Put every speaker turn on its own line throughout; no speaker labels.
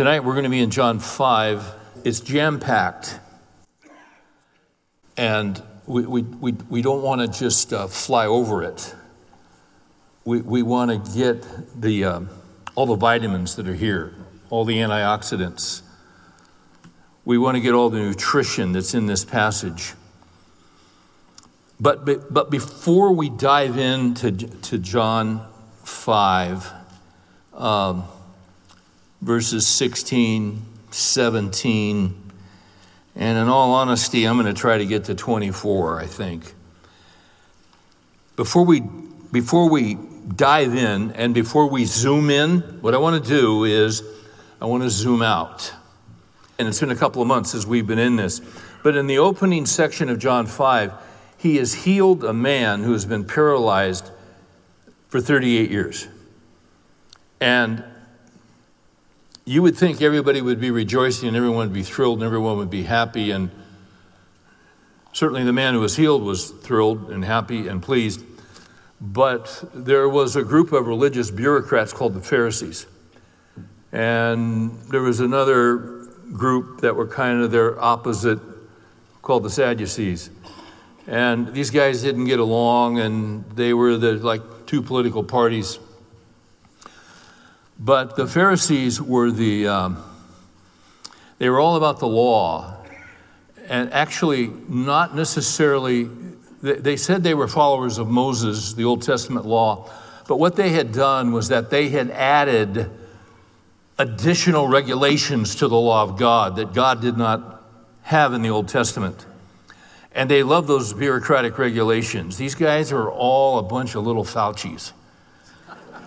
Tonight we're going to be in John 5. It's jam packed. And we, we, we, we don't want to just uh, fly over it. We, we want to get the, uh, all the vitamins that are here, all the antioxidants. We want to get all the nutrition that's in this passage. But, but, but before we dive into to John 5, um, verses 16, 17, and in all honesty, I'm going to try to get to 24, I think. Before we, before we dive in and before we zoom in, what I want to do is I want to zoom out. And it's been a couple of months since we've been in this. But in the opening section of John 5, he has healed a man who has been paralyzed for 38 years. And you would think everybody would be rejoicing and everyone would be thrilled and everyone would be happy. And certainly the man who was healed was thrilled and happy and pleased. But there was a group of religious bureaucrats called the Pharisees. And there was another group that were kind of their opposite called the Sadducees. And these guys didn't get along, and they were the like two political parties but the Pharisees were the, um, they were all about the law. And actually, not necessarily, they said they were followers of Moses, the Old Testament law. But what they had done was that they had added additional regulations to the law of God that God did not have in the Old Testament. And they love those bureaucratic regulations. These guys are all a bunch of little Faucis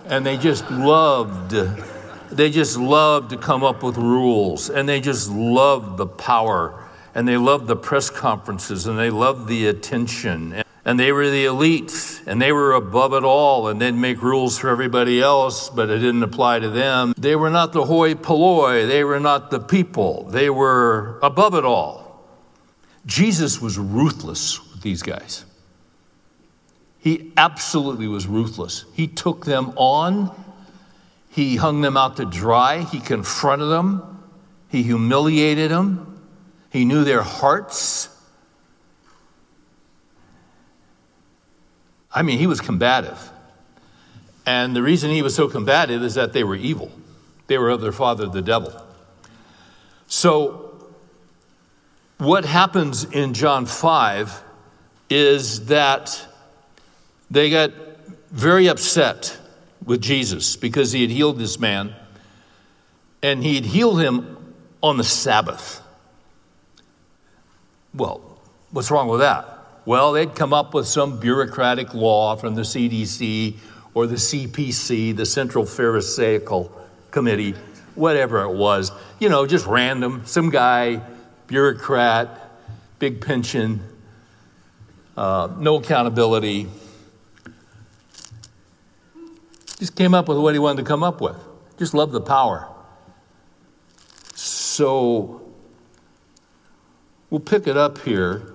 and they just loved they just loved to come up with rules. And they just loved the power. And they loved the press conferences. And they loved the attention. And they were the elite and they were above it all. And they'd make rules for everybody else but it didn't apply to them. They were not the hoi polloi. They were not the people. They were above it all. Jesus was ruthless with these guys he absolutely was ruthless. He took them on, he hung them out to dry, he confronted them, he humiliated them, he knew their hearts. I mean, he was combative. And the reason he was so combative is that they were evil. They were of their father, the devil. So, what happens in John 5 is that they got very upset with Jesus because he had healed this man and he had healed him on the Sabbath. Well, what's wrong with that? Well, they'd come up with some bureaucratic law from the CDC or the CPC, the Central Pharisaical Committee, whatever it was. You know, just random. Some guy, bureaucrat, big pension, uh, no accountability just came up with what he wanted to come up with. Just loved the power. So we'll pick it up here.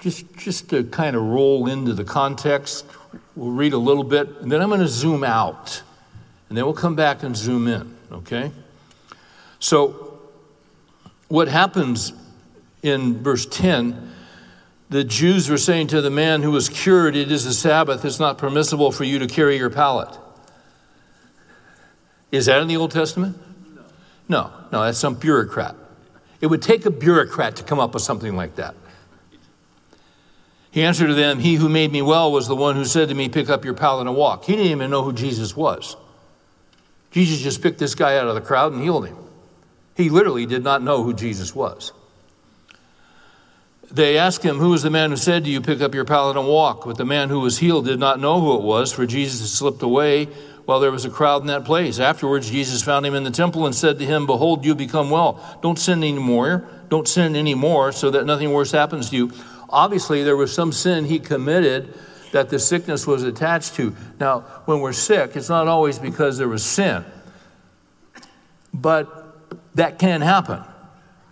Just, just to kind of roll into the context, we'll read a little bit, and then I'm going to zoom out. And then we'll come back and zoom in, okay? So, what happens in verse 10 the Jews were saying to the man who was cured, It is the Sabbath, it's not permissible for you to carry your pallet. Is that in the Old Testament? No, no, that's some bureaucrat. It would take a bureaucrat to come up with something like that. He answered to them, He who made me well was the one who said to me, Pick up your pallet and walk. He didn't even know who Jesus was. Jesus just picked this guy out of the crowd and healed him. He literally did not know who Jesus was. They asked him, Who was the man who said to you, Pick up your pallet and walk? But the man who was healed did not know who it was, for Jesus had slipped away while there was a crowd in that place. Afterwards, Jesus found him in the temple and said to him, Behold, you become well. Don't sin anymore. Don't sin anymore so that nothing worse happens to you. Obviously, there was some sin he committed that the sickness was attached to. Now, when we're sick, it's not always because there was sin, but that can happen.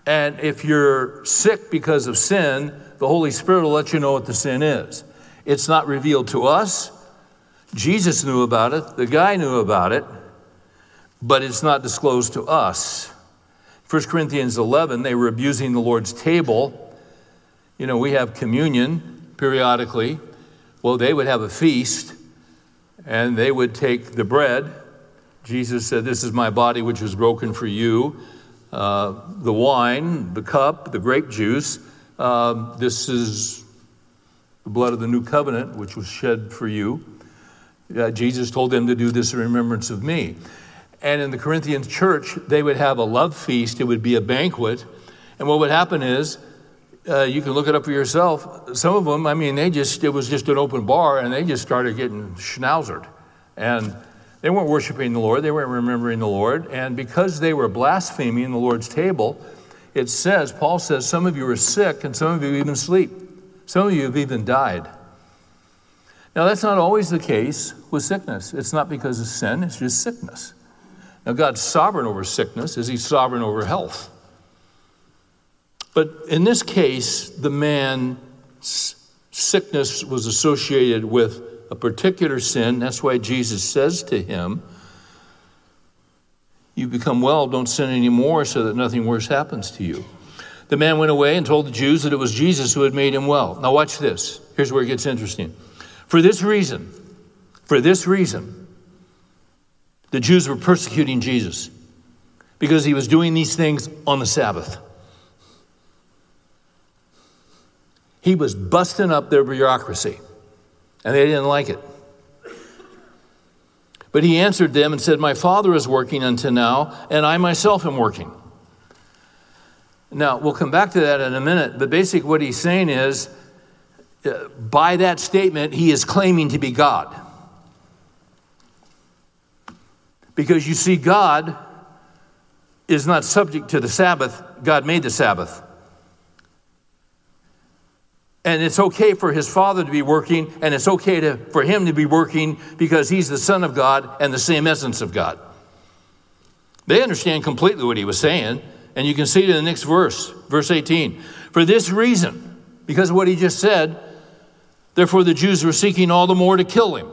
And if you're sick because of sin, the Holy Spirit will let you know what the sin is. It's not revealed to us. Jesus knew about it. The guy knew about it. but it's not disclosed to us. 1 Corinthians 11, they were abusing the Lord's table. You know, we have communion periodically. Well, they would have a feast and they would take the bread. Jesus said, This is my body, which was broken for you. Uh, the wine, the cup, the grape juice. Uh, this is the blood of the new covenant, which was shed for you. Uh, Jesus told them to do this in remembrance of me. And in the Corinthian church, they would have a love feast, it would be a banquet. And what would happen is, uh, you can look it up for yourself. Some of them, I mean, they just, it was just an open bar and they just started getting schnauzered. And they weren't worshiping the Lord, they weren't remembering the Lord. And because they were blaspheming the Lord's table, it says, Paul says, some of you are sick and some of you even sleep. Some of you have even died. Now, that's not always the case with sickness. It's not because of sin, it's just sickness. Now, God's sovereign over sickness. Is He sovereign over health? But in this case, the man's sickness was associated with a particular sin. That's why Jesus says to him, You become well, don't sin anymore, so that nothing worse happens to you. The man went away and told the Jews that it was Jesus who had made him well. Now, watch this. Here's where it gets interesting. For this reason, for this reason, the Jews were persecuting Jesus because he was doing these things on the Sabbath. He was busting up their bureaucracy, and they didn't like it. But he answered them and said, My father is working until now, and I myself am working. Now, we'll come back to that in a minute, but basically what he's saying is, uh, by that statement, he is claiming to be God. Because you see, God is not subject to the Sabbath, God made the Sabbath. And it's okay for his father to be working, and it's okay to, for him to be working because he's the Son of God and the same essence of God. They understand completely what he was saying, and you can see it in the next verse, verse 18. For this reason, because of what he just said, therefore the Jews were seeking all the more to kill him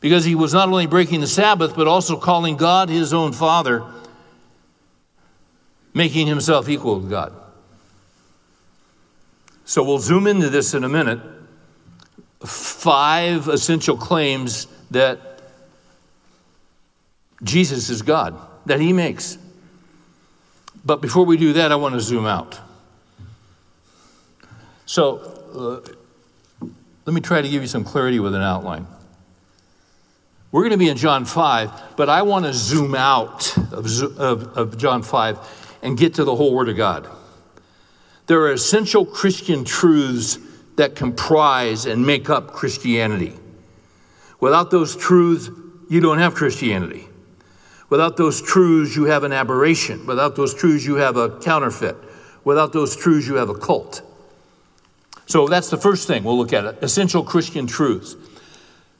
because he was not only breaking the Sabbath, but also calling God his own Father, making himself equal to God. So we'll zoom into this in a minute. Five essential claims that Jesus is God, that he makes. But before we do that, I want to zoom out. So uh, let me try to give you some clarity with an outline. We're going to be in John 5, but I want to zoom out of, of, of, John 5 and get to the whole Word of God. There are essential Christian truths that comprise and make up Christianity. Without those truths, you don't have Christianity. Without those truths, you have an aberration. Without those truths, you have a counterfeit. Without those truths, you have a cult. So that's the first thing we'll look at essential Christian truths.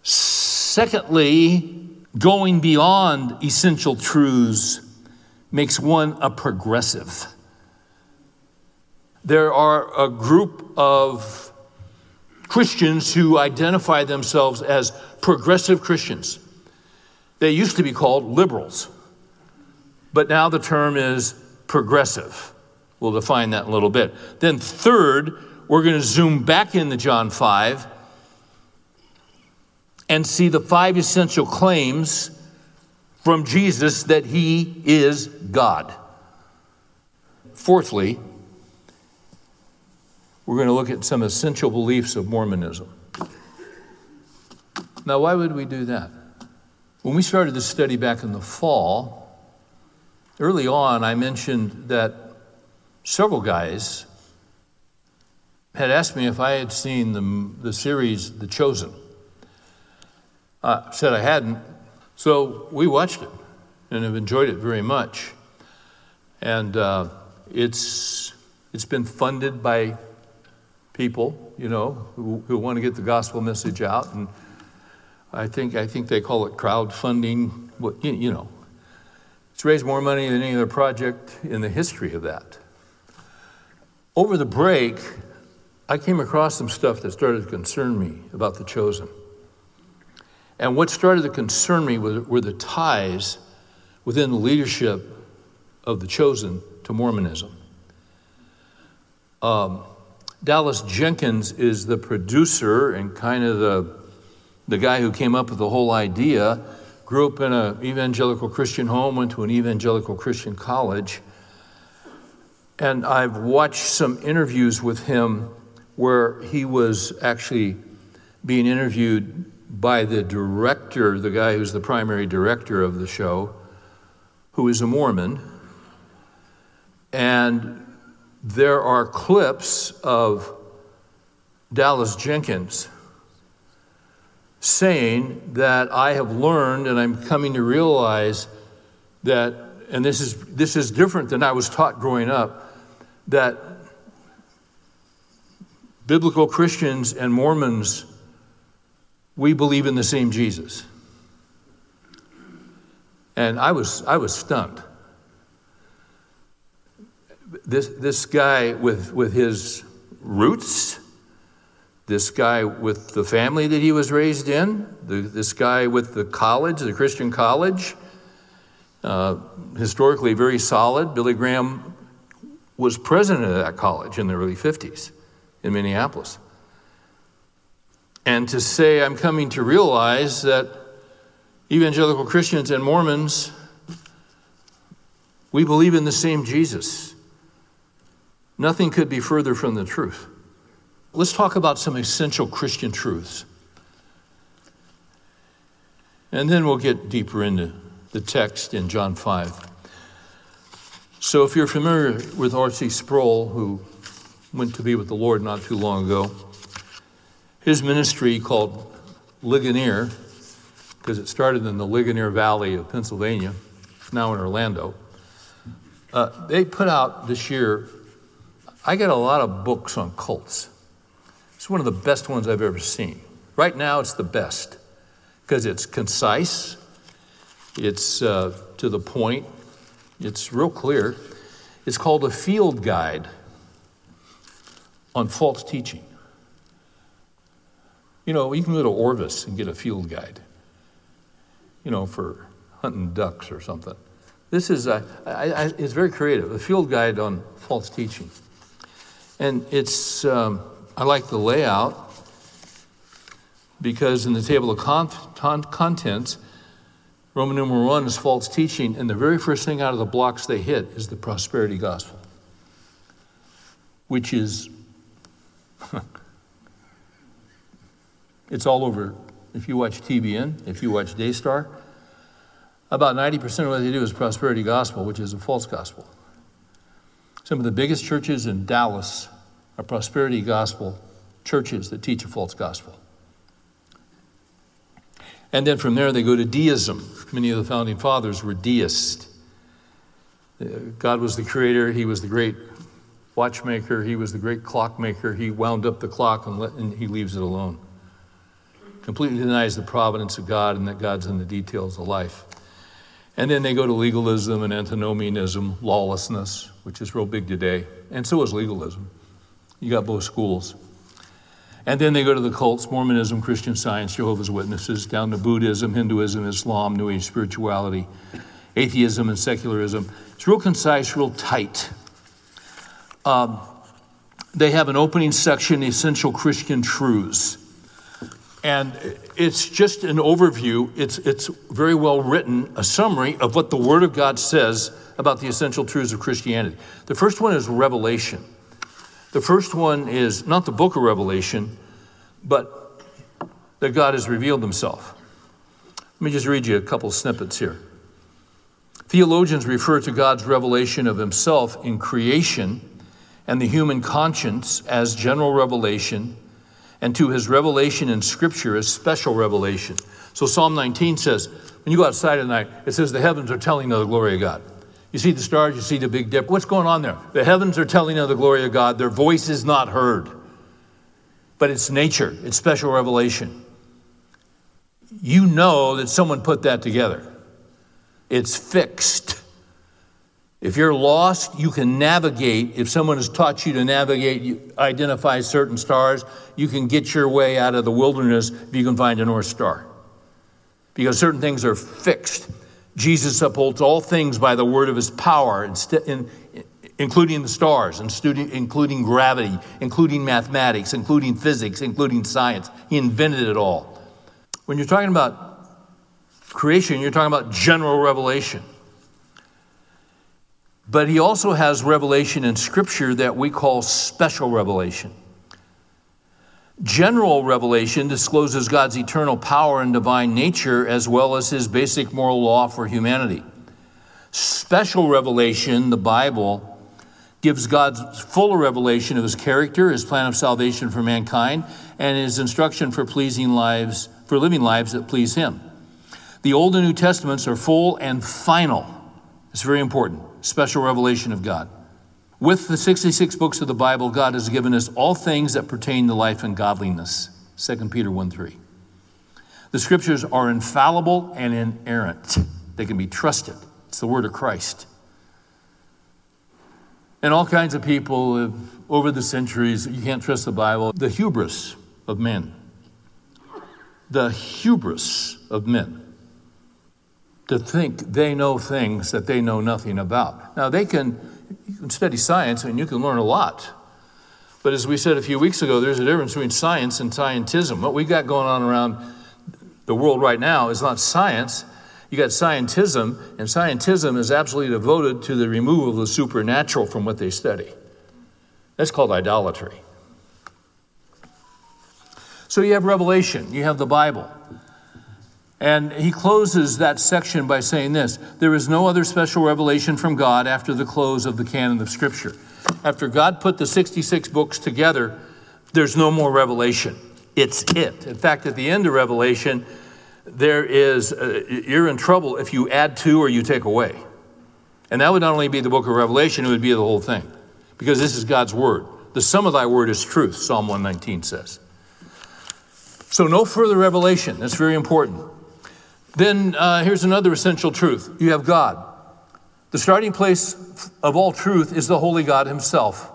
Secondly, going beyond essential truths makes one a progressive. There are a group of Christians who identify themselves as progressive Christians. They used to be called liberals, but now the term is progressive. We'll define that in a little bit. Then, third, we're going to zoom back into John 5 and see the five essential claims from Jesus that he is God. Fourthly, we're going to look at some essential beliefs of Mormonism. Now, why would we do that? When we started this study back in the fall, early on, I mentioned that several guys had asked me if I had seen the, the series The Chosen. I said I hadn't. So we watched it and have enjoyed it very much. And uh, it's, it's been funded by people, you know, who, who want to get the gospel message out. And I think, I think they call it crowdfunding. You, you know, it's raised more money than any other project in the history of that. Over the break, I came across some stuff that started to concern me about the chosen. And what started to concern me were, were the ties within the leadership of the chosen to Mormonism. Um, Dallas Jenkins is the producer and kind of the, the guy who came up with the whole idea. Grew up in an evangelical Christian home, went to an evangelical Christian college. And I've watched some interviews with him where he was actually being interviewed by the director, the guy who's the primary director of the show, who is a Mormon. And there are clips of Dallas Jenkins saying that I have learned and I'm coming to realize that, and this is, this is different than I was taught growing up, that biblical Christians and Mormons, we believe in the same Jesus. And I was, I was stunned this, this guy with, with his roots, this guy with the family that he was raised in, the, this guy with the college, the Christian college, uh, historically very solid. Billy Graham was president of that college in the early 50s in Minneapolis. And to say, I'm coming to realize that evangelical Christians and Mormons, we believe in the same Jesus. Nothing could be further from the truth. Let's talk about some essential Christian truths. And then we'll get deeper into the text in John 5. So, if you're familiar with R.C. Sproul, who went to be with the Lord not too long ago, his ministry called Ligonier, because it started in the Ligonier Valley of Pennsylvania, now in Orlando, uh, they put out this year I get a lot of books on cults. It's one of the best ones I've ever seen. Right now, it's the best because it's concise, it's uh, to the point, it's real clear. It's called a field guide on false teaching. You know, you can go to Orvis and get a field guide, you know, for hunting ducks or something. This is, a, I, I, it's very creative, a field guide on false teaching. And it's, um, I like the layout because in the table of con- con- contents, Roman numeral one is false teaching, and the very first thing out of the blocks they hit is the prosperity gospel, which is, it's all over. If you watch TBN, if you watch Daystar, about 90% of what they do is prosperity gospel, which is a false gospel. Some of the biggest churches in Dallas are prosperity gospel churches that teach a false gospel. And then from there, they go to deism. Many of the founding fathers were deists. Uh, God was the creator, He was the great watchmaker, He was the great clockmaker. He wound up the clock and, let, and He leaves it alone. Completely denies the providence of God and that God's in the details of life. And then they go to legalism and antinomianism, lawlessness, which is real big today, and so is legalism. You got both schools. And then they go to the cults Mormonism, Christian Science, Jehovah's Witnesses, down to Buddhism, Hinduism, Islam, New Age spirituality, atheism, and secularism. It's real concise, real tight. Um, they have an opening section, Essential Christian Truths. And it's just an overview. It's, it's very well written, a summary of what the Word of God says about the essential truths of Christianity. The first one is revelation. The first one is not the book of Revelation, but that God has revealed himself. Let me just read you a couple snippets here. Theologians refer to God's revelation of himself in creation and the human conscience as general revelation and to his revelation in Scripture as special revelation. So Psalm 19 says, when you go outside at night, it says the heavens are telling of the glory of God. You see the stars, you see the big dip. What's going on there? The heavens are telling of the glory of God. Their voice is not heard. But it's nature, it's special revelation. You know that someone put that together. It's fixed. If you're lost, you can navigate. If someone has taught you to navigate, you identify certain stars, you can get your way out of the wilderness if you can find a North Star. Because certain things are fixed. Jesus upholds all things by the word of his power, including the stars, including gravity, including mathematics, including physics, including science. He invented it all. When you're talking about creation, you're talking about general revelation. But he also has revelation in Scripture that we call special revelation. General revelation discloses God's eternal power and divine nature as well as his basic moral law for humanity. Special revelation, the Bible, gives God's full revelation of his character, his plan of salvation for mankind, and his instruction for pleasing lives, for living lives that please him. The Old and New Testaments are full and final. It's very important. Special revelation of God. With the 66 books of the Bible, God has given us all things that pertain to life and godliness. 2 Peter 1 3. The scriptures are infallible and inerrant, they can be trusted. It's the word of Christ. And all kinds of people have, over the centuries, you can't trust the Bible. The hubris of men. The hubris of men to think they know things that they know nothing about. Now, they can you can study science and you can learn a lot. But as we said a few weeks ago, there's a difference between science and scientism. What we've got going on around the world right now is not science. You got scientism, and scientism is absolutely devoted to the removal of the supernatural from what they study. That's called idolatry. So you have Revelation, you have the Bible. And he closes that section by saying this There is no other special revelation from God after the close of the canon of Scripture. After God put the 66 books together, there's no more revelation. It's it. In fact, at the end of Revelation, there is, uh, you're in trouble if you add to or you take away. And that would not only be the book of Revelation, it would be the whole thing. Because this is God's word. The sum of thy word is truth, Psalm 119 says. So, no further revelation. That's very important. Then uh, here's another essential truth you have God. The starting place of all truth is the Holy God Himself.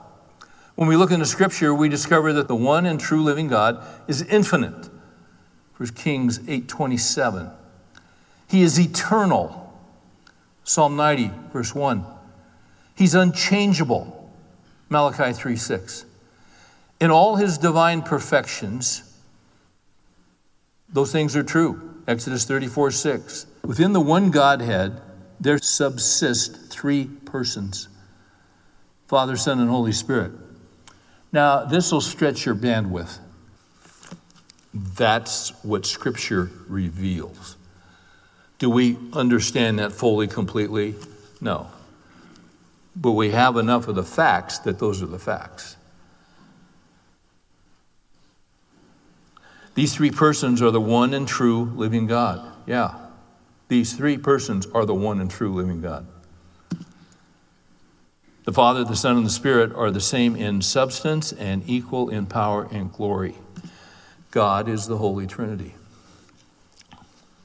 When we look into Scripture, we discover that the one and true living God is infinite. 1 Kings 8:27. He is eternal. Psalm 90, verse 1. He's unchangeable. Malachi 3:6. In all his divine perfections, those things are true. Exodus 34 6. Within the one Godhead, there subsist three persons Father, Son, and Holy Spirit. Now, this will stretch your bandwidth. That's what Scripture reveals. Do we understand that fully, completely? No. But we have enough of the facts that those are the facts. These three persons are the one and true living God. Yeah. These three persons are the one and true living God. The Father, the Son, and the Spirit are the same in substance and equal in power and glory. God is the Holy Trinity.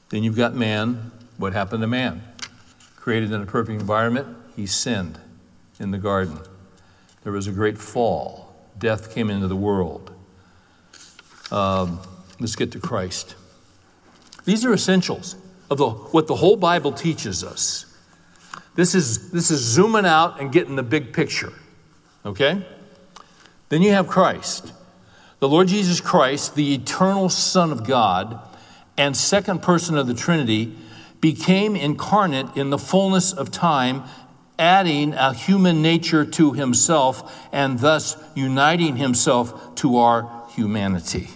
Then you've got man. What happened to man? Created in a perfect environment, he sinned in the garden. There was a great fall. Death came into the world. Um, Let's get to Christ. These are essentials of the, what the whole Bible teaches us. This is, this is zooming out and getting the big picture. Okay? Then you have Christ. The Lord Jesus Christ, the eternal Son of God and second person of the Trinity, became incarnate in the fullness of time, adding a human nature to himself and thus uniting himself to our humanity.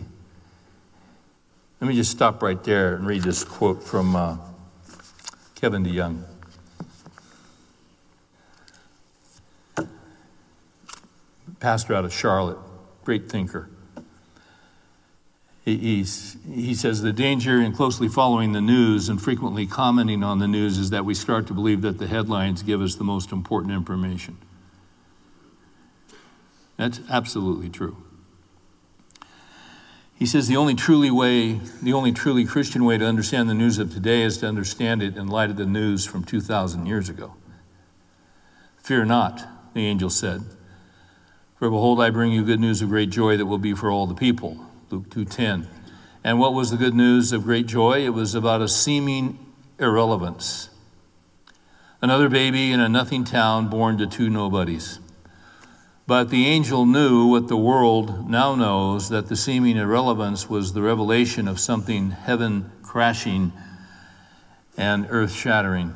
Let me just stop right there and read this quote from uh, Kevin DeYoung. Pastor out of Charlotte, great thinker. He, he's, he says the danger in closely following the news and frequently commenting on the news is that we start to believe that the headlines give us the most important information. That's absolutely true. He says the only truly way, the only truly Christian way to understand the news of today is to understand it in light of the news from 2,000 years ago. Fear not, the angel said, for behold, I bring you good news of great joy that will be for all the people. Luke 2:10. And what was the good news of great joy? It was about a seeming irrelevance. Another baby in a nothing town born to two nobodies. But the angel knew what the world now knows that the seeming irrelevance was the revelation of something heaven crashing and earth shattering.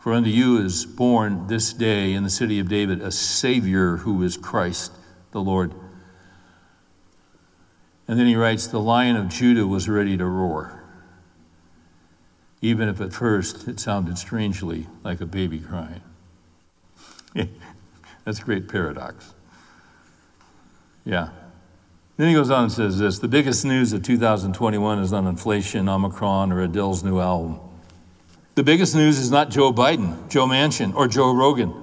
For unto you is born this day in the city of David a Savior who is Christ the Lord. And then he writes, The lion of Judah was ready to roar, even if at first it sounded strangely like a baby crying. That's a great paradox. Yeah. Then he goes on and says this The biggest news of 2021 is not inflation, Omicron, or Adele's new album. The biggest news is not Joe Biden, Joe Manchin, or Joe Rogan.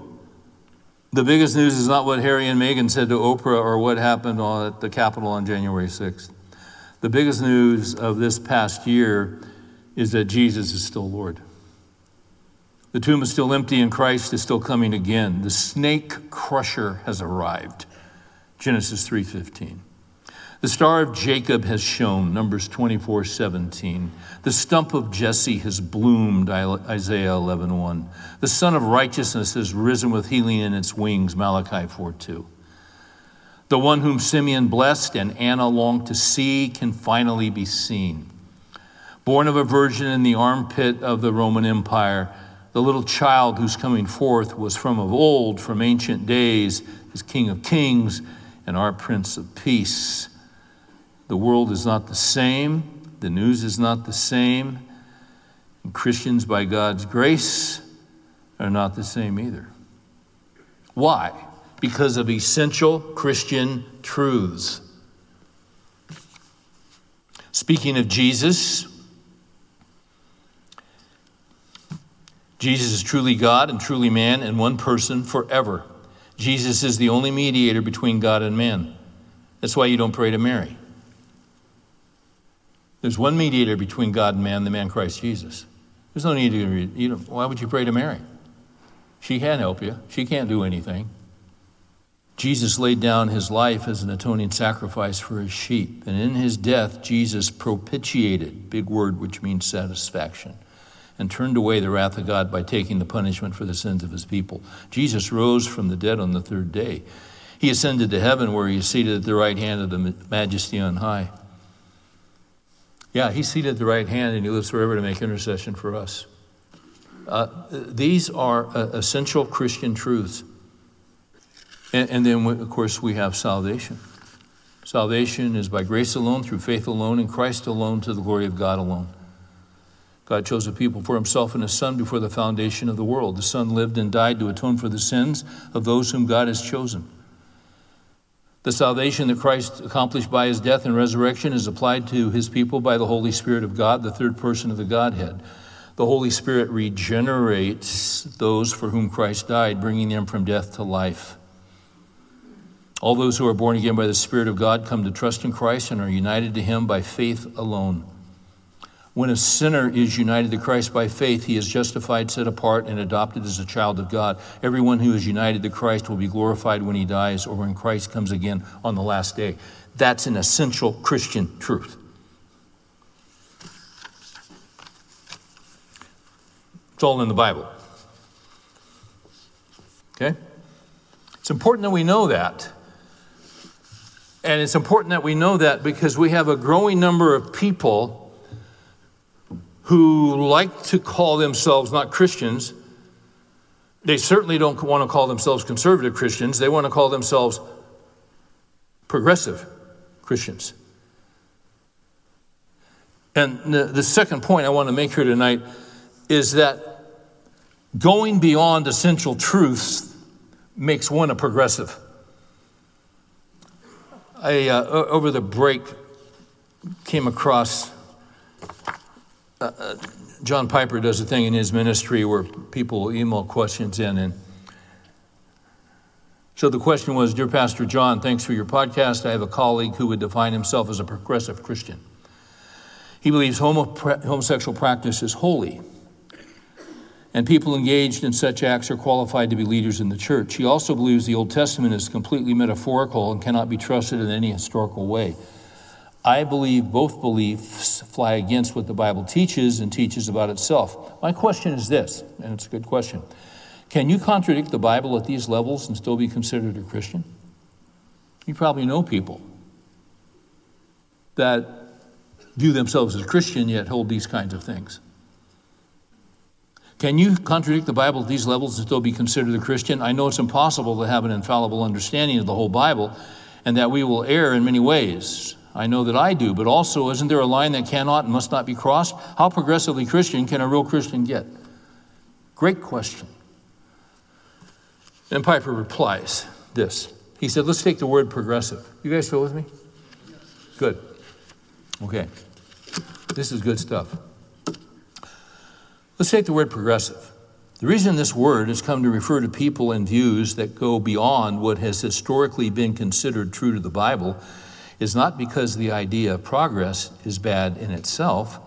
The biggest news is not what Harry and Meghan said to Oprah or what happened at the Capitol on January 6th. The biggest news of this past year is that Jesus is still Lord. The tomb is still empty and Christ is still coming again. The snake crusher has arrived. Genesis 3:15. The star of Jacob has shone, Numbers 24 17. The stump of Jesse has bloomed, Isaiah 11 1. The sun of righteousness has risen with healing in its wings, Malachi 4 2. The one whom Simeon blessed and Anna longed to see can finally be seen. Born of a virgin in the armpit of the Roman Empire, the little child who's coming forth was from of old, from ancient days, is King of Kings and our Prince of Peace. The world is not the same, the news is not the same, and Christians, by God's grace, are not the same either. Why? Because of essential Christian truths. Speaking of Jesus, Jesus is truly God and truly man and one person forever. Jesus is the only mediator between God and man. That's why you don't pray to Mary. There's one mediator between God and man, the man Christ Jesus. There's no need to, you know, why would you pray to Mary? She can't help you, she can't do anything. Jesus laid down his life as an atoning sacrifice for his sheep. And in his death, Jesus propitiated, big word which means satisfaction, and turned away the wrath of God by taking the punishment for the sins of his people. Jesus rose from the dead on the third day. He ascended to heaven where he is seated at the right hand of the majesty on high. Yeah, he's seated at the right hand and he lives forever to make intercession for us. Uh, these are uh, essential Christian truths. And, and then, of course, we have salvation. Salvation is by grace alone, through faith alone, in Christ alone, to the glory of God alone. God chose a people for himself and his Son before the foundation of the world. The Son lived and died to atone for the sins of those whom God has chosen. The salvation that Christ accomplished by his death and resurrection is applied to his people by the Holy Spirit of God, the third person of the Godhead. The Holy Spirit regenerates those for whom Christ died, bringing them from death to life. All those who are born again by the Spirit of God come to trust in Christ and are united to him by faith alone. When a sinner is united to Christ by faith, he is justified, set apart, and adopted as a child of God. Everyone who is united to Christ will be glorified when he dies or when Christ comes again on the last day. That's an essential Christian truth. It's all in the Bible. Okay? It's important that we know that. And it's important that we know that because we have a growing number of people who like to call themselves not Christians. They certainly don't want to call themselves conservative Christians. They want to call themselves progressive Christians. And the, the second point I want to make here tonight is that going beyond essential truths makes one a progressive. I, uh, over the break, came across uh, John Piper does a thing in his ministry where people email questions in. And so the question was Dear Pastor John, thanks for your podcast. I have a colleague who would define himself as a progressive Christian. He believes homo- homosexual practice is holy, and people engaged in such acts are qualified to be leaders in the church. He also believes the Old Testament is completely metaphorical and cannot be trusted in any historical way. I believe both beliefs fly against what the Bible teaches and teaches about itself. My question is this, and it's a good question Can you contradict the Bible at these levels and still be considered a Christian? You probably know people that view themselves as Christian yet hold these kinds of things. Can you contradict the Bible at these levels and still be considered a Christian? I know it's impossible to have an infallible understanding of the whole Bible and that we will err in many ways. I know that I do, but also, isn't there a line that cannot and must not be crossed? How progressively Christian can a real Christian get? Great question. And Piper replies this. He said, Let's take the word progressive. You guys still with me? Good. Okay. This is good stuff. Let's take the word progressive. The reason this word has come to refer to people and views that go beyond what has historically been considered true to the Bible is not because the idea of progress is bad in itself.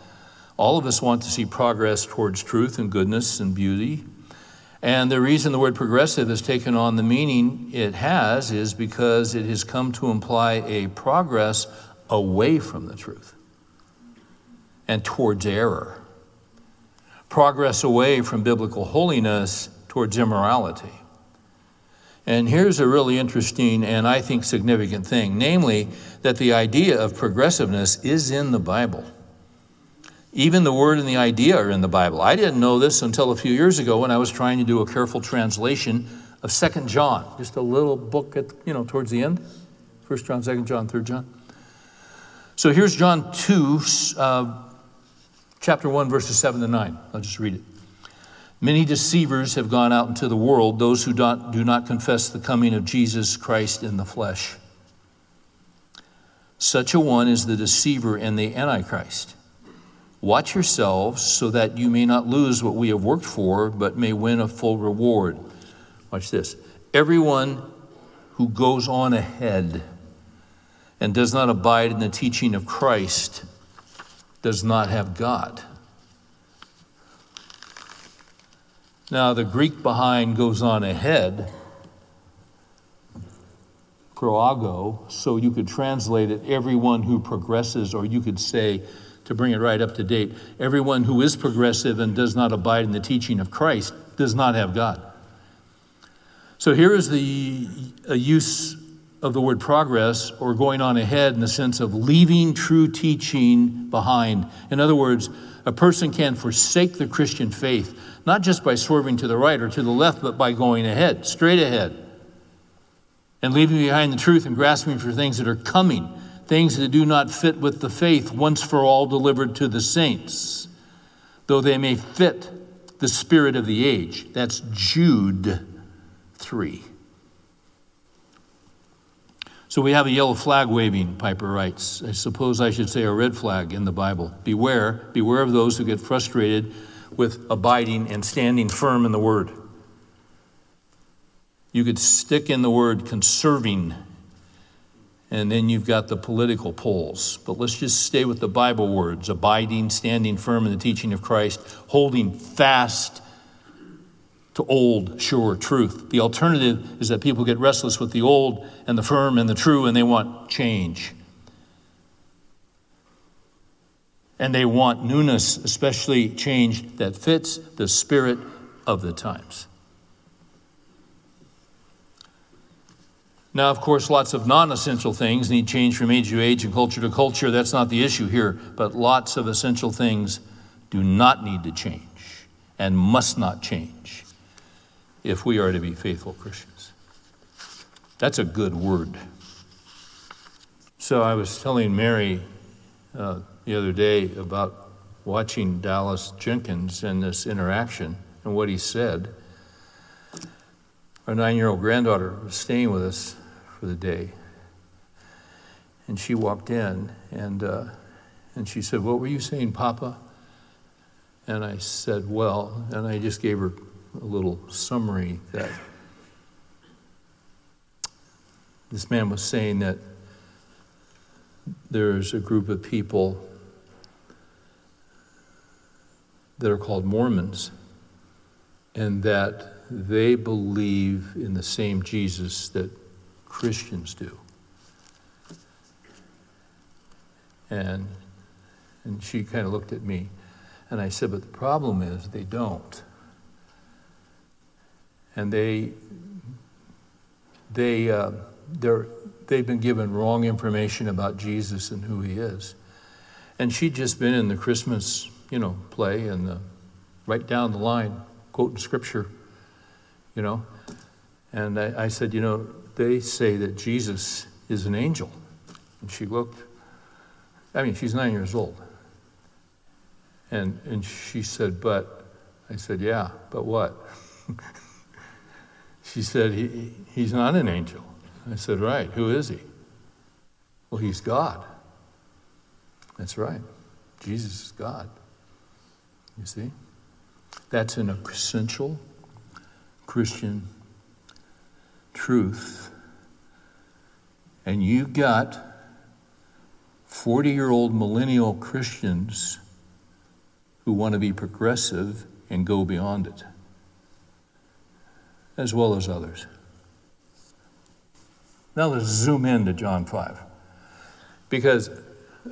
All of us want to see progress towards truth and goodness and beauty. And the reason the word progressive has taken on the meaning it has is because it has come to imply a progress away from the truth and towards error, progress away from biblical holiness towards immorality. And here's a really interesting and I think significant thing namely, that the idea of progressiveness is in the Bible. Even the word and the idea are in the Bible. I didn't know this until a few years ago when I was trying to do a careful translation of Second John, just a little book at, you know, towards the end. First John, Second John, Third John. So here's John 2, uh, chapter 1, verses 7 to 9. I'll just read it. Many deceivers have gone out into the world, those who do not, do not confess the coming of Jesus Christ in the flesh. Such a one is the deceiver and the antichrist. Watch yourselves so that you may not lose what we have worked for, but may win a full reward. Watch this. Everyone who goes on ahead and does not abide in the teaching of Christ does not have God. Now, the Greek behind goes on ahead, proago, so you could translate it everyone who progresses, or you could say, to bring it right up to date, everyone who is progressive and does not abide in the teaching of Christ does not have God. So here is the use of the word progress or going on ahead in the sense of leaving true teaching behind. In other words, a person can forsake the Christian faith not just by swerving to the right or to the left, but by going ahead, straight ahead, and leaving behind the truth and grasping for things that are coming, things that do not fit with the faith once for all delivered to the saints, though they may fit the spirit of the age. That's Jude 3. So we have a yellow flag waving, Piper writes. I suppose I should say a red flag in the Bible. Beware, beware of those who get frustrated with abiding and standing firm in the Word. You could stick in the word conserving, and then you've got the political poles. But let's just stay with the Bible words abiding, standing firm in the teaching of Christ, holding fast to old, sure truth. The alternative is that people get restless with the old and the firm and the true, and they want change. and they want newness, especially change that fits the spirit of the times. Now, of course, lots of non essential things need change from age to age and culture to culture. That's not the issue here. But lots of essential things do not need to change and must not change if we are to be faithful Christians. That's a good word. So I was telling Mary uh, the other day about watching Dallas Jenkins and this interaction and what he said. Our nine year old granddaughter was staying with us for the day. And she walked in and, uh, and she said, What were you saying, Papa? And I said, Well, and I just gave her a little summary that this man was saying that there's a group of people that are called Mormons, and that they believe in the same Jesus that Christians do. And, and she kind of looked at me. And I said, But the problem is they don't. And they, they, uh, they're, they've been given wrong information about Jesus and who he is. And she'd just been in the Christmas, you know, play and the, right down the line, quoting scripture, you know. And I, I said, you know, they say that Jesus is an angel. And she looked, I mean, she's nine years old. And, and she said, But, I said, Yeah, but what? she said, he, He's not an angel. I said, Right, who is he? Well, he's God. That's right. Jesus is God. You see? That's an essential Christian truth. And you've got 40 year old millennial Christians who want to be progressive and go beyond it, as well as others. Now let's zoom in to John 5. Because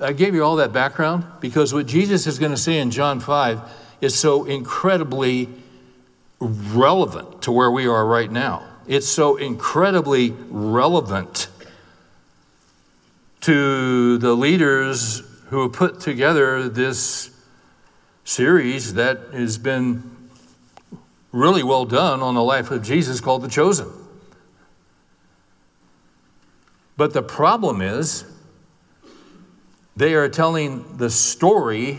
I gave you all that background because what Jesus is going to say in John 5 is so incredibly relevant to where we are right now. It's so incredibly relevant to the leaders who have put together this series that has been really well done on the life of Jesus called The Chosen. But the problem is, they are telling the story,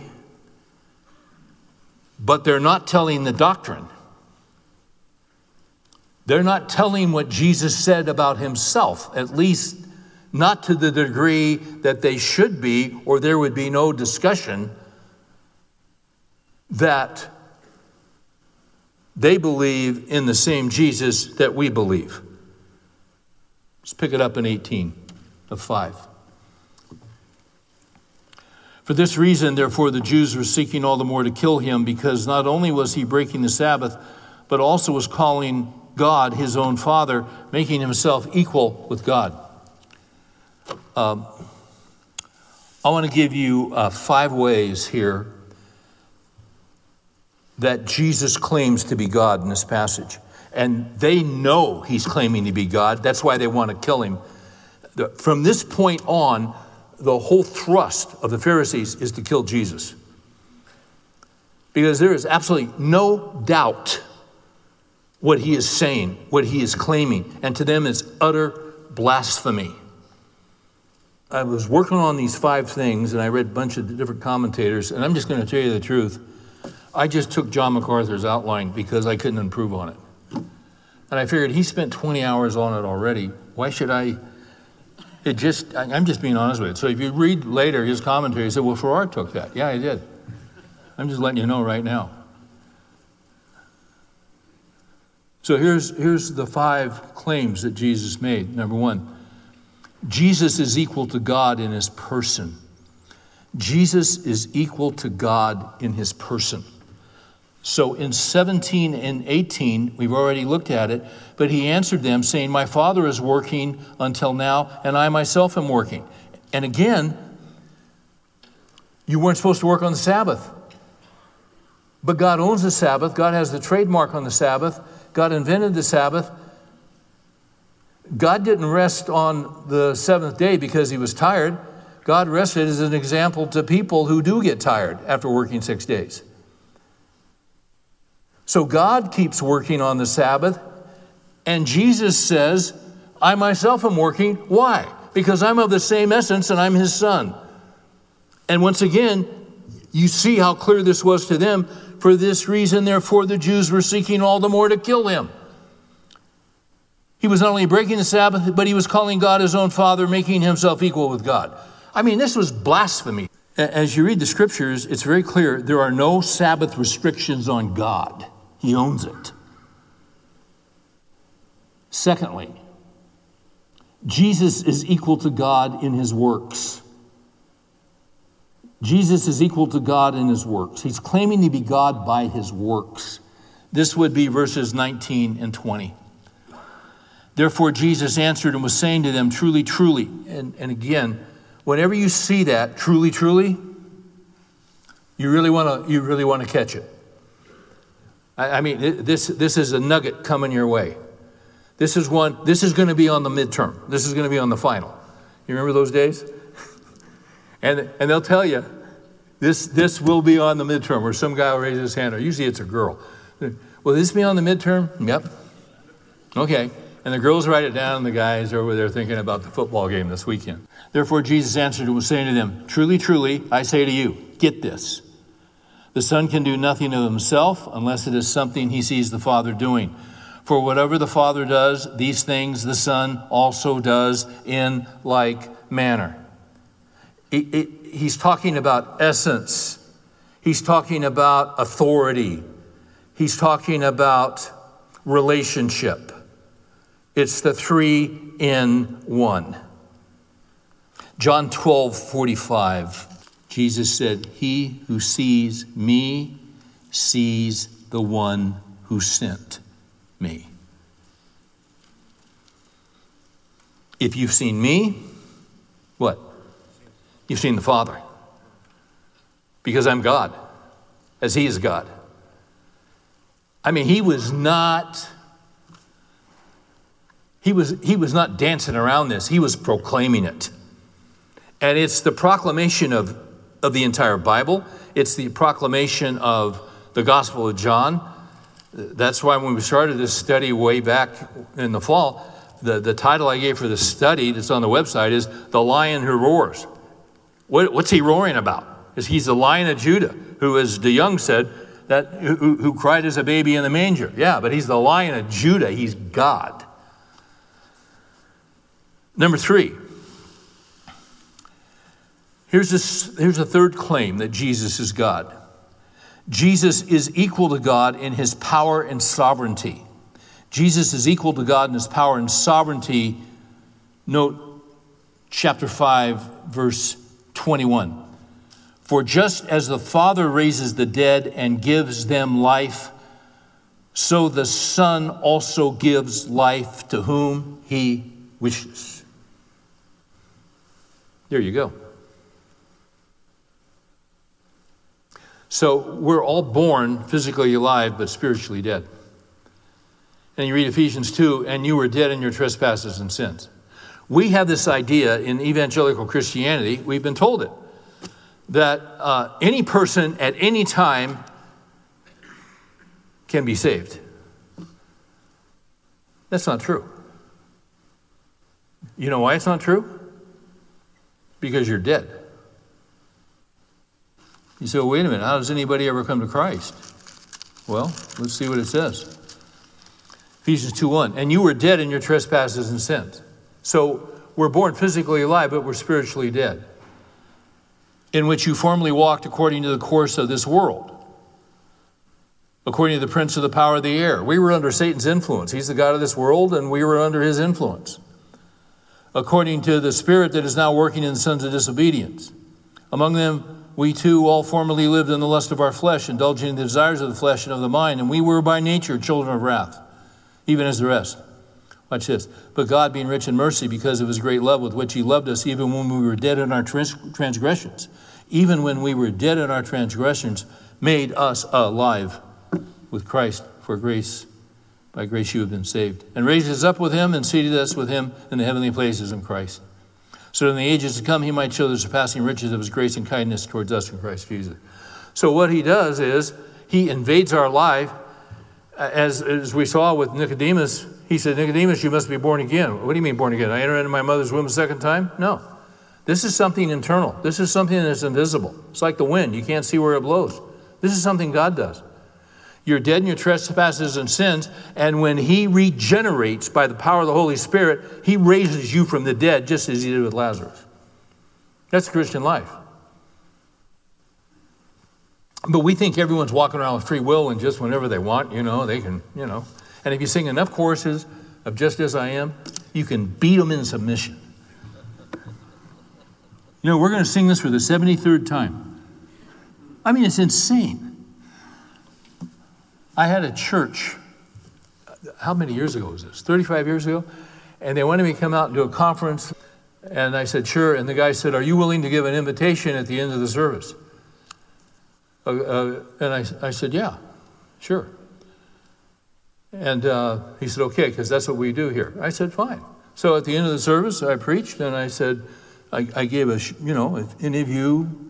but they're not telling the doctrine. They're not telling what Jesus said about himself, at least not to the degree that they should be, or there would be no discussion that they believe in the same Jesus that we believe. Let's pick it up in 18 of 5. For this reason, therefore, the Jews were seeking all the more to kill him, because not only was he breaking the Sabbath, but also was calling God his own Father, making himself equal with God. Um, I want to give you uh, five ways here that Jesus claims to be God in this passage. And they know he's claiming to be God. That's why they want to kill him. From this point on, the whole thrust of the Pharisees is to kill Jesus. Because there is absolutely no doubt what he is saying, what he is claiming. And to them, it's utter blasphemy. I was working on these five things and I read a bunch of different commentators, and I'm just going to tell you the truth. I just took John MacArthur's outline because I couldn't improve on it. And I figured he spent 20 hours on it already. Why should I? It just, I'm just being honest with you. So if you read later his commentary, he said, Well, Farrar took that. Yeah, I did. I'm just letting you know right now. So here's, here's the five claims that Jesus made. Number one, Jesus is equal to God in his person. Jesus is equal to God in his person. So in 17 and 18, we've already looked at it, but he answered them, saying, My Father is working until now, and I myself am working. And again, you weren't supposed to work on the Sabbath. But God owns the Sabbath, God has the trademark on the Sabbath, God invented the Sabbath. God didn't rest on the seventh day because he was tired. God rested as an example to people who do get tired after working six days. So God keeps working on the Sabbath, and Jesus says, I myself am working. Why? Because I'm of the same essence and I'm his son. And once again, you see how clear this was to them. For this reason, therefore, the Jews were seeking all the more to kill him. He was not only breaking the Sabbath, but he was calling God his own Father, making himself equal with God. I mean, this was blasphemy. As you read the scriptures, it's very clear there are no Sabbath restrictions on God, he owns it. Secondly, Jesus is equal to God in his works. Jesus is equal to God in his works. He's claiming to be God by his works. This would be verses 19 and 20. Therefore, Jesus answered and was saying to them, Truly, truly. And, and again, whenever you see that, truly, truly, you really want to you really want to catch it. I, I mean, this this is a nugget coming your way. This is one. This is going to be on the midterm. This is going to be on the final. You remember those days? and and they'll tell you this this will be on the midterm, or some guy will raise his hand, or usually it's a girl. Will this be on the midterm? Yep. Okay. And the girls write it down, and the guys are over there thinking about the football game this weekend. Therefore, Jesus answered and was saying to them, Truly, truly, I say to you, get this. The Son can do nothing of himself unless it is something he sees the Father doing. For whatever the Father does, these things the Son also does in like manner. It, it, he's talking about essence, he's talking about authority, he's talking about relationship. It's the three in one. John 12, 45. Jesus said, He who sees me sees the one who sent me. If you've seen me, what? You've seen the Father. Because I'm God, as He is God. I mean, He was not. He was, he was not dancing around this, he was proclaiming it. And it's the proclamation of, of the entire Bible, it's the proclamation of the Gospel of John. That's why when we started this study way back in the fall, the, the title I gave for the study that's on the website is The Lion Who Roars. What, what's he roaring about? Is he's the Lion of Judah, who, as DeYoung said, that, who, who cried as a baby in the manger. Yeah, but he's the Lion of Judah. He's God. Number three, Here's, this, here's a third claim that Jesus is God Jesus is equal to God in his power and sovereignty. Jesus is equal to God in his power and sovereignty. Note chapter 5, verse 21. For just as the Father raises the dead and gives them life, so the Son also gives life to whom he wishes. There you go. So we're all born physically alive, but spiritually dead. And you read Ephesians 2, and you were dead in your trespasses and sins. We have this idea in evangelical Christianity, we've been told it, that uh, any person at any time can be saved. That's not true. You know why it's not true? Because you're dead. You say, well, wait a minute, how does anybody ever come to Christ? Well, let's see what it says. Ephesians 2 1. And you were dead in your trespasses and sins. So we're born physically alive, but we're spiritually dead. In which you formerly walked according to the course of this world, according to the prince of the power of the air. We were under Satan's influence. He's the God of this world, and we were under his influence. According to the spirit that is now working in the sons of disobedience. Among them, we too all formerly lived in the lust of our flesh, indulging in the desires of the flesh and of the mind, and we were by nature children of wrath, even as the rest. Watch this. But God, being rich in mercy because of his great love with which he loved us, even when we were dead in our trans- transgressions, even when we were dead in our transgressions, made us alive with Christ for grace. By grace you have been saved. And raised us up with him and seated us with him in the heavenly places in Christ so that in the ages to come he might show the surpassing riches of his grace and kindness towards us in Christ Jesus. So, what he does is he invades our life. As, as we saw with Nicodemus, he said, Nicodemus, you must be born again. What do you mean born again? I enter into my mother's womb a second time? No. This is something internal. This is something that's invisible. It's like the wind. You can't see where it blows. This is something God does. You're dead in your trespasses and sins. And when He regenerates by the power of the Holy Spirit, He raises you from the dead, just as He did with Lazarus. That's Christian life. But we think everyone's walking around with free will and just whenever they want, you know, they can, you know. And if you sing enough choruses of Just As I Am, you can beat them in submission. You know, we're going to sing this for the 73rd time. I mean, it's insane. I had a church, how many years ago was this? 35 years ago? And they wanted me to come out and do a conference And I said, Sure. And the guy said, Are you willing to give an invitation at the end of the service? Uh, uh, and I, I said, Yeah, sure. And uh, he said, Okay, because that's what we do here. I said, Fine. So at the end of the service, I preached and I said, I, I gave a, you know, if any of you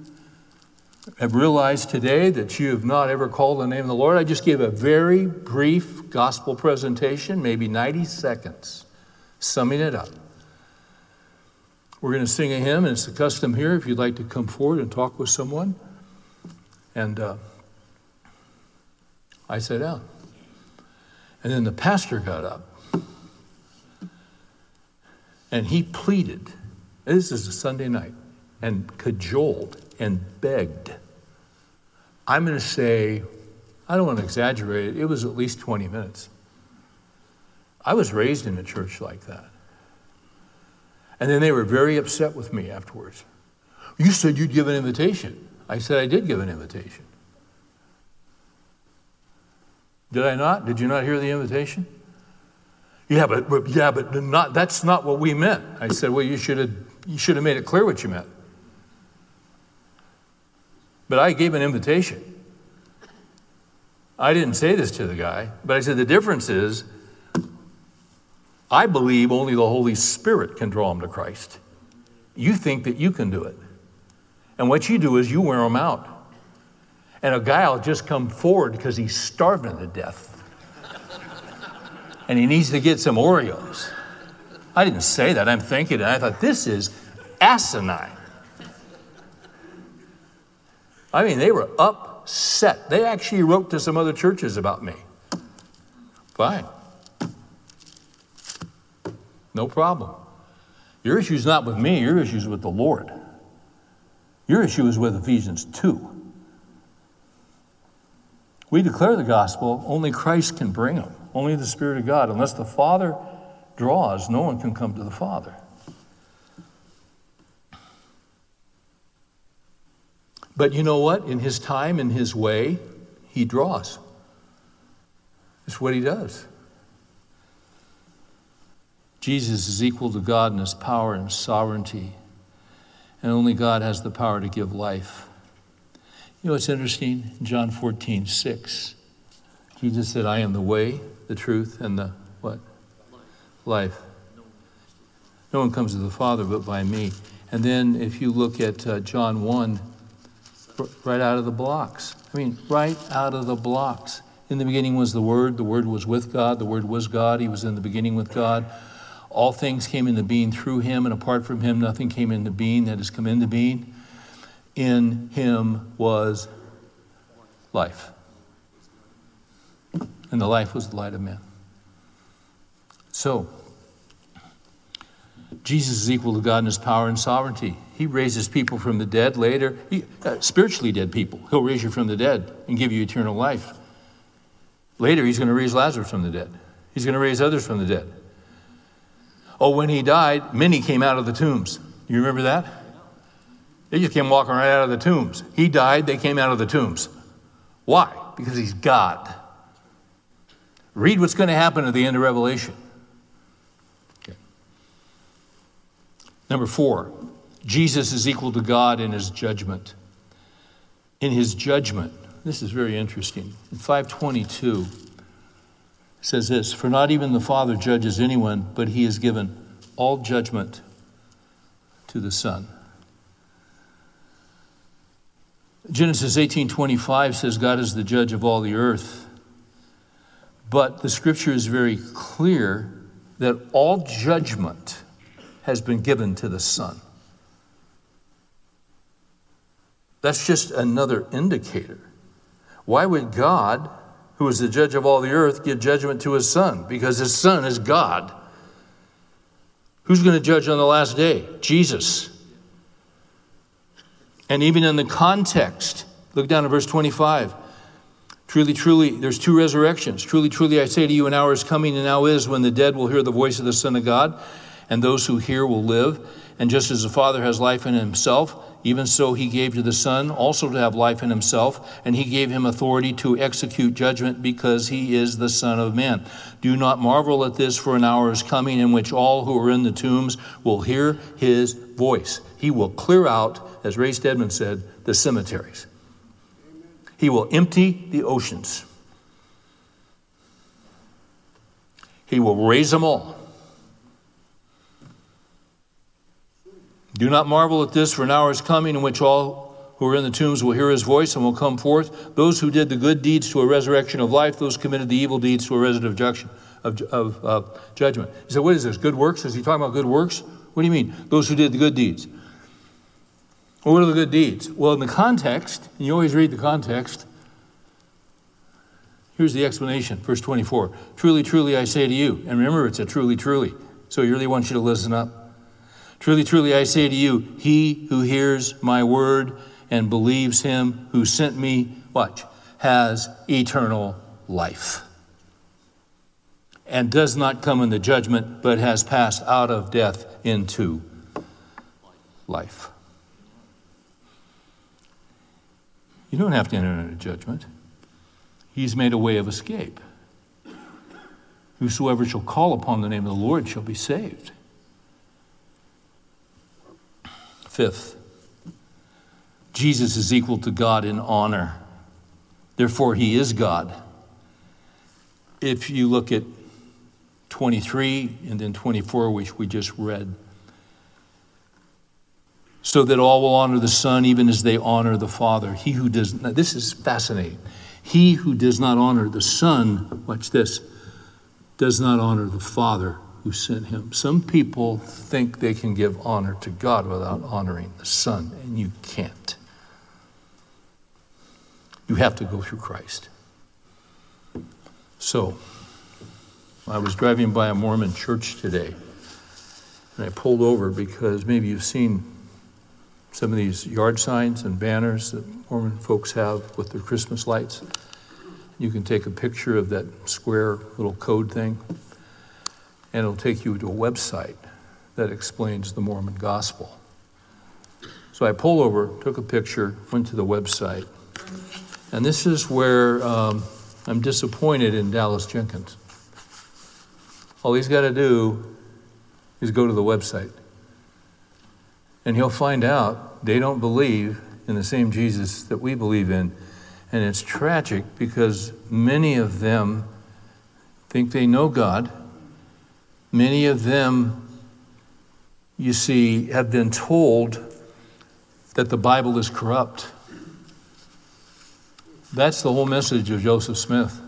have realized today that you have not ever called the name of the Lord, I just gave a very brief gospel presentation, maybe 90 seconds, summing it up. We're going to sing a hymn, and it's the custom here if you'd like to come forward and talk with someone. And uh, I sat down. And then the pastor got up and he pleaded. This is a Sunday night and cajoled and begged. I'm going to say, I don't want to exaggerate it, it was at least 20 minutes. I was raised in a church like that. And then they were very upset with me afterwards. You said you'd give an invitation. I said I did give an invitation. Did I not? Did you not hear the invitation? Yeah, but yeah, but not, that's not what we meant. I said, well, you should have you should have made it clear what you meant. But I gave an invitation. I didn't say this to the guy, but I said the difference is I believe only the Holy Spirit can draw him to Christ. You think that you can do it. And what you do is you wear them out. And a guy will just come forward because he's starving to death. and he needs to get some Oreos. I didn't say that. I'm thinking it. I thought, this is asinine. I mean, they were upset. They actually wrote to some other churches about me. Fine. No problem. Your issue is not with me, your issue is with the Lord. Your issue is with Ephesians 2. We declare the gospel, only Christ can bring them, only the Spirit of God. Unless the Father draws, no one can come to the Father. But you know what? In his time, in his way, he draws. It's what he does. Jesus is equal to God in his power and sovereignty, and only God has the power to give life. You know what's interesting? In John 14, 6, Jesus said, I am the way, the truth, and the what? Life. No one comes to the Father but by me. And then if you look at uh, John 1, right out of the blocks. I mean, right out of the blocks. In the beginning was the Word, the Word was with God, the Word was God, He was in the beginning with God. All things came into being through Him, and apart from Him, nothing came into being that has come into being. In Him was life. And the life was the light of men. So, Jesus is equal to God in his power and sovereignty. He raises people from the dead later, he, uh, spiritually dead people. He'll raise you from the dead and give you eternal life. Later, he's going to raise Lazarus from the dead. He's going to raise others from the dead. Oh, when he died, many came out of the tombs. You remember that? They just came walking right out of the tombs. He died, they came out of the tombs. Why? Because he's God. Read what's going to happen at the end of Revelation. Number four, Jesus is equal to God in his judgment. In his judgment, this is very interesting. In 522, says this For not even the Father judges anyone, but he has given all judgment to the Son. Genesis 18:25 says God is the judge of all the earth. But the scripture is very clear that all judgment has been given to the Son. That's just another indicator. Why would God, who is the judge of all the earth, give judgment to his Son? Because his Son is God. Who's going to judge on the last day? Jesus. And even in the context, look down at verse 25. Truly, truly, there's two resurrections. Truly, truly, I say to you, an hour is coming and now is when the dead will hear the voice of the Son of God and those who hear will live. And just as the Father has life in himself, even so he gave to the Son also to have life in himself, and he gave him authority to execute judgment because he is the Son of Man. Do not marvel at this, for an hour is coming in which all who are in the tombs will hear his voice. He will clear out, as Ray Stedman said, the cemeteries. He will empty the oceans. He will raise them all. Do not marvel at this, for an hour is coming in which all who are in the tombs will hear his voice and will come forth. Those who did the good deeds to a resurrection of life, those committed the evil deeds to a resurrection of, of, of judgment. He said, What is this? Good works? Is he talking about good works? What do you mean? Those who did the good deeds. Well, what are the good deeds? Well, in the context, and you always read the context, here's the explanation, verse 24. Truly, truly, I say to you, and remember, it's a truly, truly. So he really wants you to listen up. Truly, truly, I say to you, he who hears my word and believes him who sent me, watch, has eternal life and does not come into judgment, but has passed out of death into life. You don't have to enter into judgment. He's made a way of escape. Whosoever shall call upon the name of the Lord shall be saved. Fifth, Jesus is equal to God in honor. Therefore, he is God. If you look at 23 and then 24, which we just read, so that all will honor the Son even as they honor the Father. He who does not, this is fascinating. He who does not honor the Son, watch this, does not honor the Father who sent him. Some people think they can give honor to God without honoring the Son, and you can't. You have to go through Christ. So, I was driving by a Mormon church today, and I pulled over because maybe you've seen some of these yard signs and banners that Mormon folks have with their Christmas lights. You can take a picture of that square little code thing and it'll take you to a website that explains the Mormon gospel. So I pulled over, took a picture, went to the website, and this is where um, I'm disappointed in Dallas Jenkins. All he's got to do is go to the website, and he'll find out they don't believe in the same Jesus that we believe in. And it's tragic because many of them think they know God Many of them, you see, have been told that the Bible is corrupt. That's the whole message of Joseph Smith.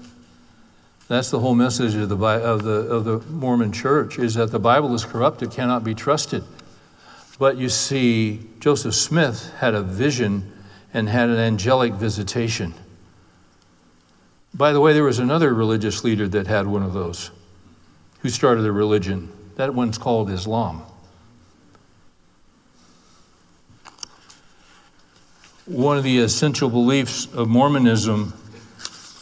That's the whole message of the, of, the, of the Mormon church is that the Bible is corrupt, it cannot be trusted. But you see, Joseph Smith had a vision and had an angelic visitation. By the way, there was another religious leader that had one of those who started a religion. That one's called Islam. One of the essential beliefs of Mormonism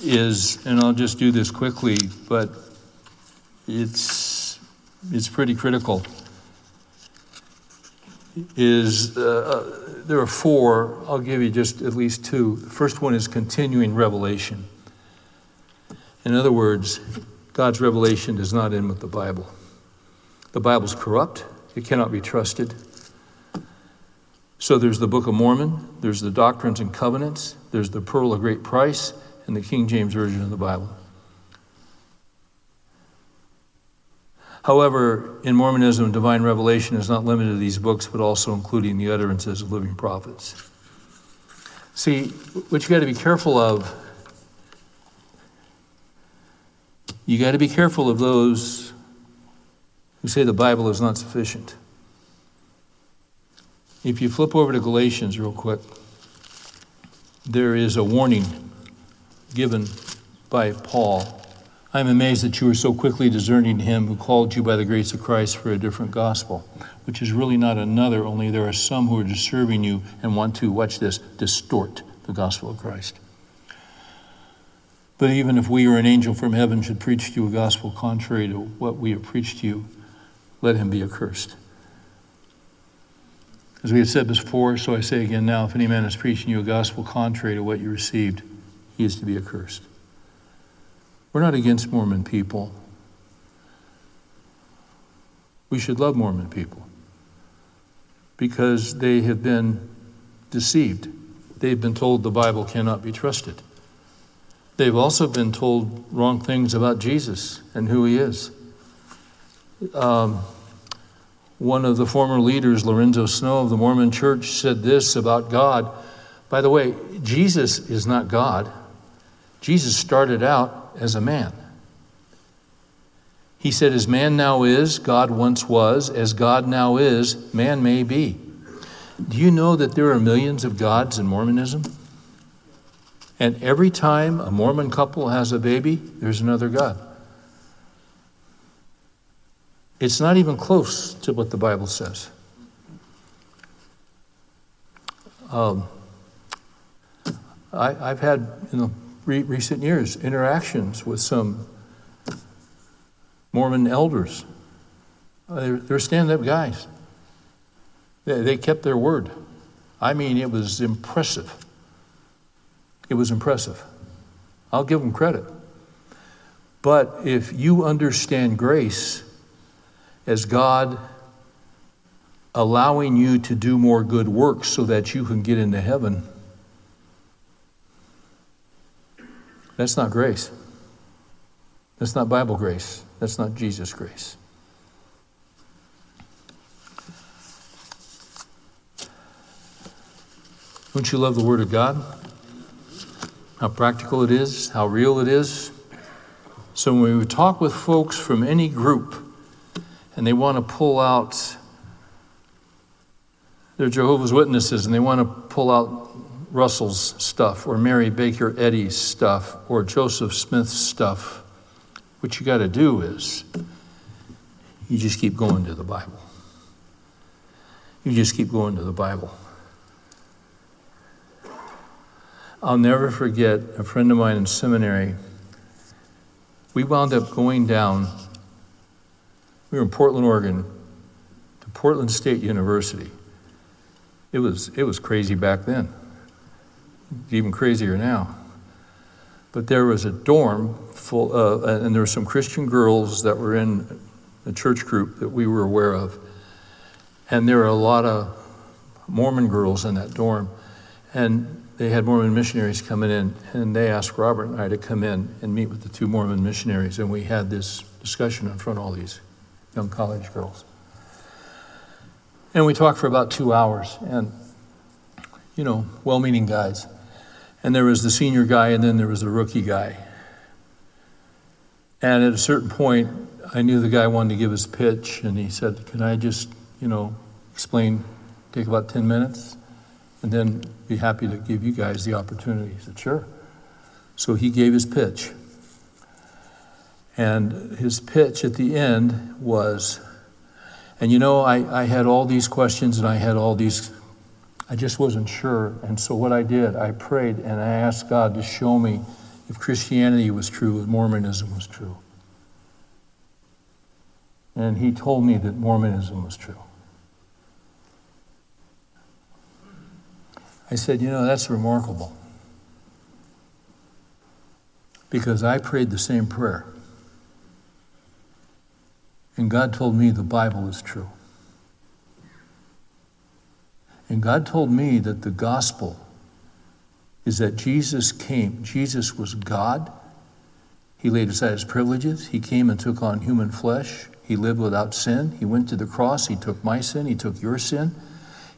is, and I'll just do this quickly, but it's, it's pretty critical, is uh, uh there are four. I'll give you just at least two. The first one is continuing revelation. In other words, God's revelation does not end with the Bible. The Bible's corrupt, it cannot be trusted. So there's the Book of Mormon, there's the Doctrines and Covenants, there's the Pearl of Great Price, and the King James Version of the Bible. However, in Mormonism, divine revelation is not limited to these books, but also including the utterances of living prophets. See, what you got to be careful of You got to be careful of those who say the Bible is not sufficient. If you flip over to Galatians real quick, there is a warning given by Paul. I'm amazed that you are so quickly discerning him who called you by the grace of Christ for a different gospel, which is really not another, only there are some who are disturbing you and want to, watch this, distort the gospel of Christ. But even if we or an angel from heaven should preach to you a gospel contrary to what we have preached to you, let him be accursed. As we have said before, so I say again now if any man is preaching you a gospel contrary to what you received, he is to be accursed. We're not against Mormon people. We should love Mormon people because they have been deceived. They've been told the Bible cannot be trusted. They've also been told wrong things about Jesus and who he is. Um, one of the former leaders, Lorenzo Snow of the Mormon Church, said this about God. By the way, Jesus is not God. Jesus started out as a man. He said, As man now is, God once was. As God now is, man may be. Do you know that there are millions of gods in Mormonism? And every time a Mormon couple has a baby, there's another God. It's not even close to what the Bible says. Um, I, have had in the re- recent years interactions with some Mormon elders. Uh, they're, they're stand up guys. They, they kept their word. I mean, it was impressive. It was impressive. I'll give them credit. But if you understand grace, as God allowing you to do more good works so that you can get into heaven. That's not grace. That's not Bible grace. That's not Jesus grace. Don't you love the Word of God? How practical it is, how real it is. So when we talk with folks from any group, and they want to pull out, they're Jehovah's Witnesses, and they want to pull out Russell's stuff or Mary Baker Eddy's stuff or Joseph Smith's stuff. What you got to do is you just keep going to the Bible. You just keep going to the Bible. I'll never forget a friend of mine in seminary. We wound up going down we were in Portland, Oregon, to Portland State University. It was, it was crazy back then, even crazier now. But there was a dorm full, and there were some Christian girls that were in a church group that we were aware of. And there were a lot of Mormon girls in that dorm. And they had Mormon missionaries coming in, and they asked Robert and I to come in and meet with the two Mormon missionaries. And we had this discussion in front of all these young college girls. And we talked for about two hours, and, you know, well meaning guys. And there was the senior guy, and then there was the rookie guy. And at a certain point, I knew the guy wanted to give his pitch, and he said, Can I just, you know, explain, take about 10 minutes, and then be happy to give you guys the opportunity? He said, Sure. So he gave his pitch. And his pitch at the end was, and you know, I, I had all these questions and I had all these, I just wasn't sure. And so what I did, I prayed and I asked God to show me if Christianity was true, if Mormonism was true. And he told me that Mormonism was true. I said, You know, that's remarkable. Because I prayed the same prayer. And God told me the Bible is true. And God told me that the gospel is that Jesus came. Jesus was God. He laid aside his privileges. He came and took on human flesh. He lived without sin. He went to the cross. He took my sin. He took your sin.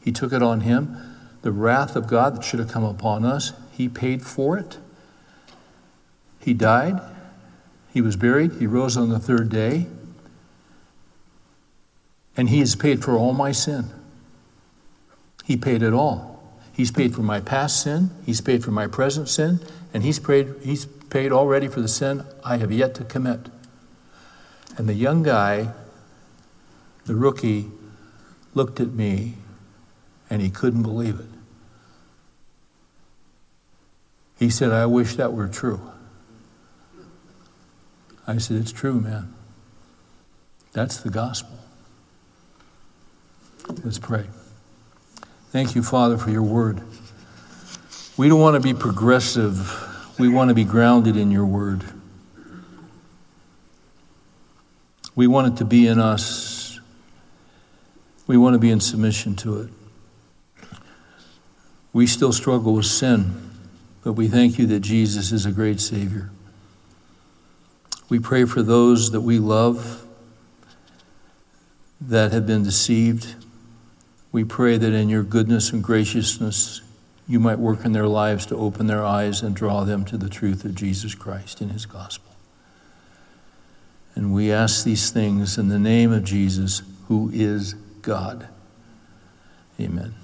He took it on him. The wrath of God that should have come upon us, he paid for it. He died. He was buried. He rose on the third day. And He has paid for all my sin. He paid it all. He's paid for my past sin, He's paid for my present sin, and He's paid, he's paid already for the sin I have yet to commit. And the young guy, the rookie, looked at me and he couldn't believe it. He said, I wish that were true. I said, It's true, man. That's the gospel. Let's pray. Thank you, Father, for your word. We don't want to be progressive, we want to be grounded in your word. We want it to be in us. We want to be in submission to it. We still struggle with sin, but we thank you that Jesus is a great Savior. We pray for those that we love that have been deceived. We pray that in your goodness and graciousness, you might work in their lives to open their eyes and draw them to the truth of Jesus Christ and his gospel. And we ask these things in the name of Jesus, who is God. Amen.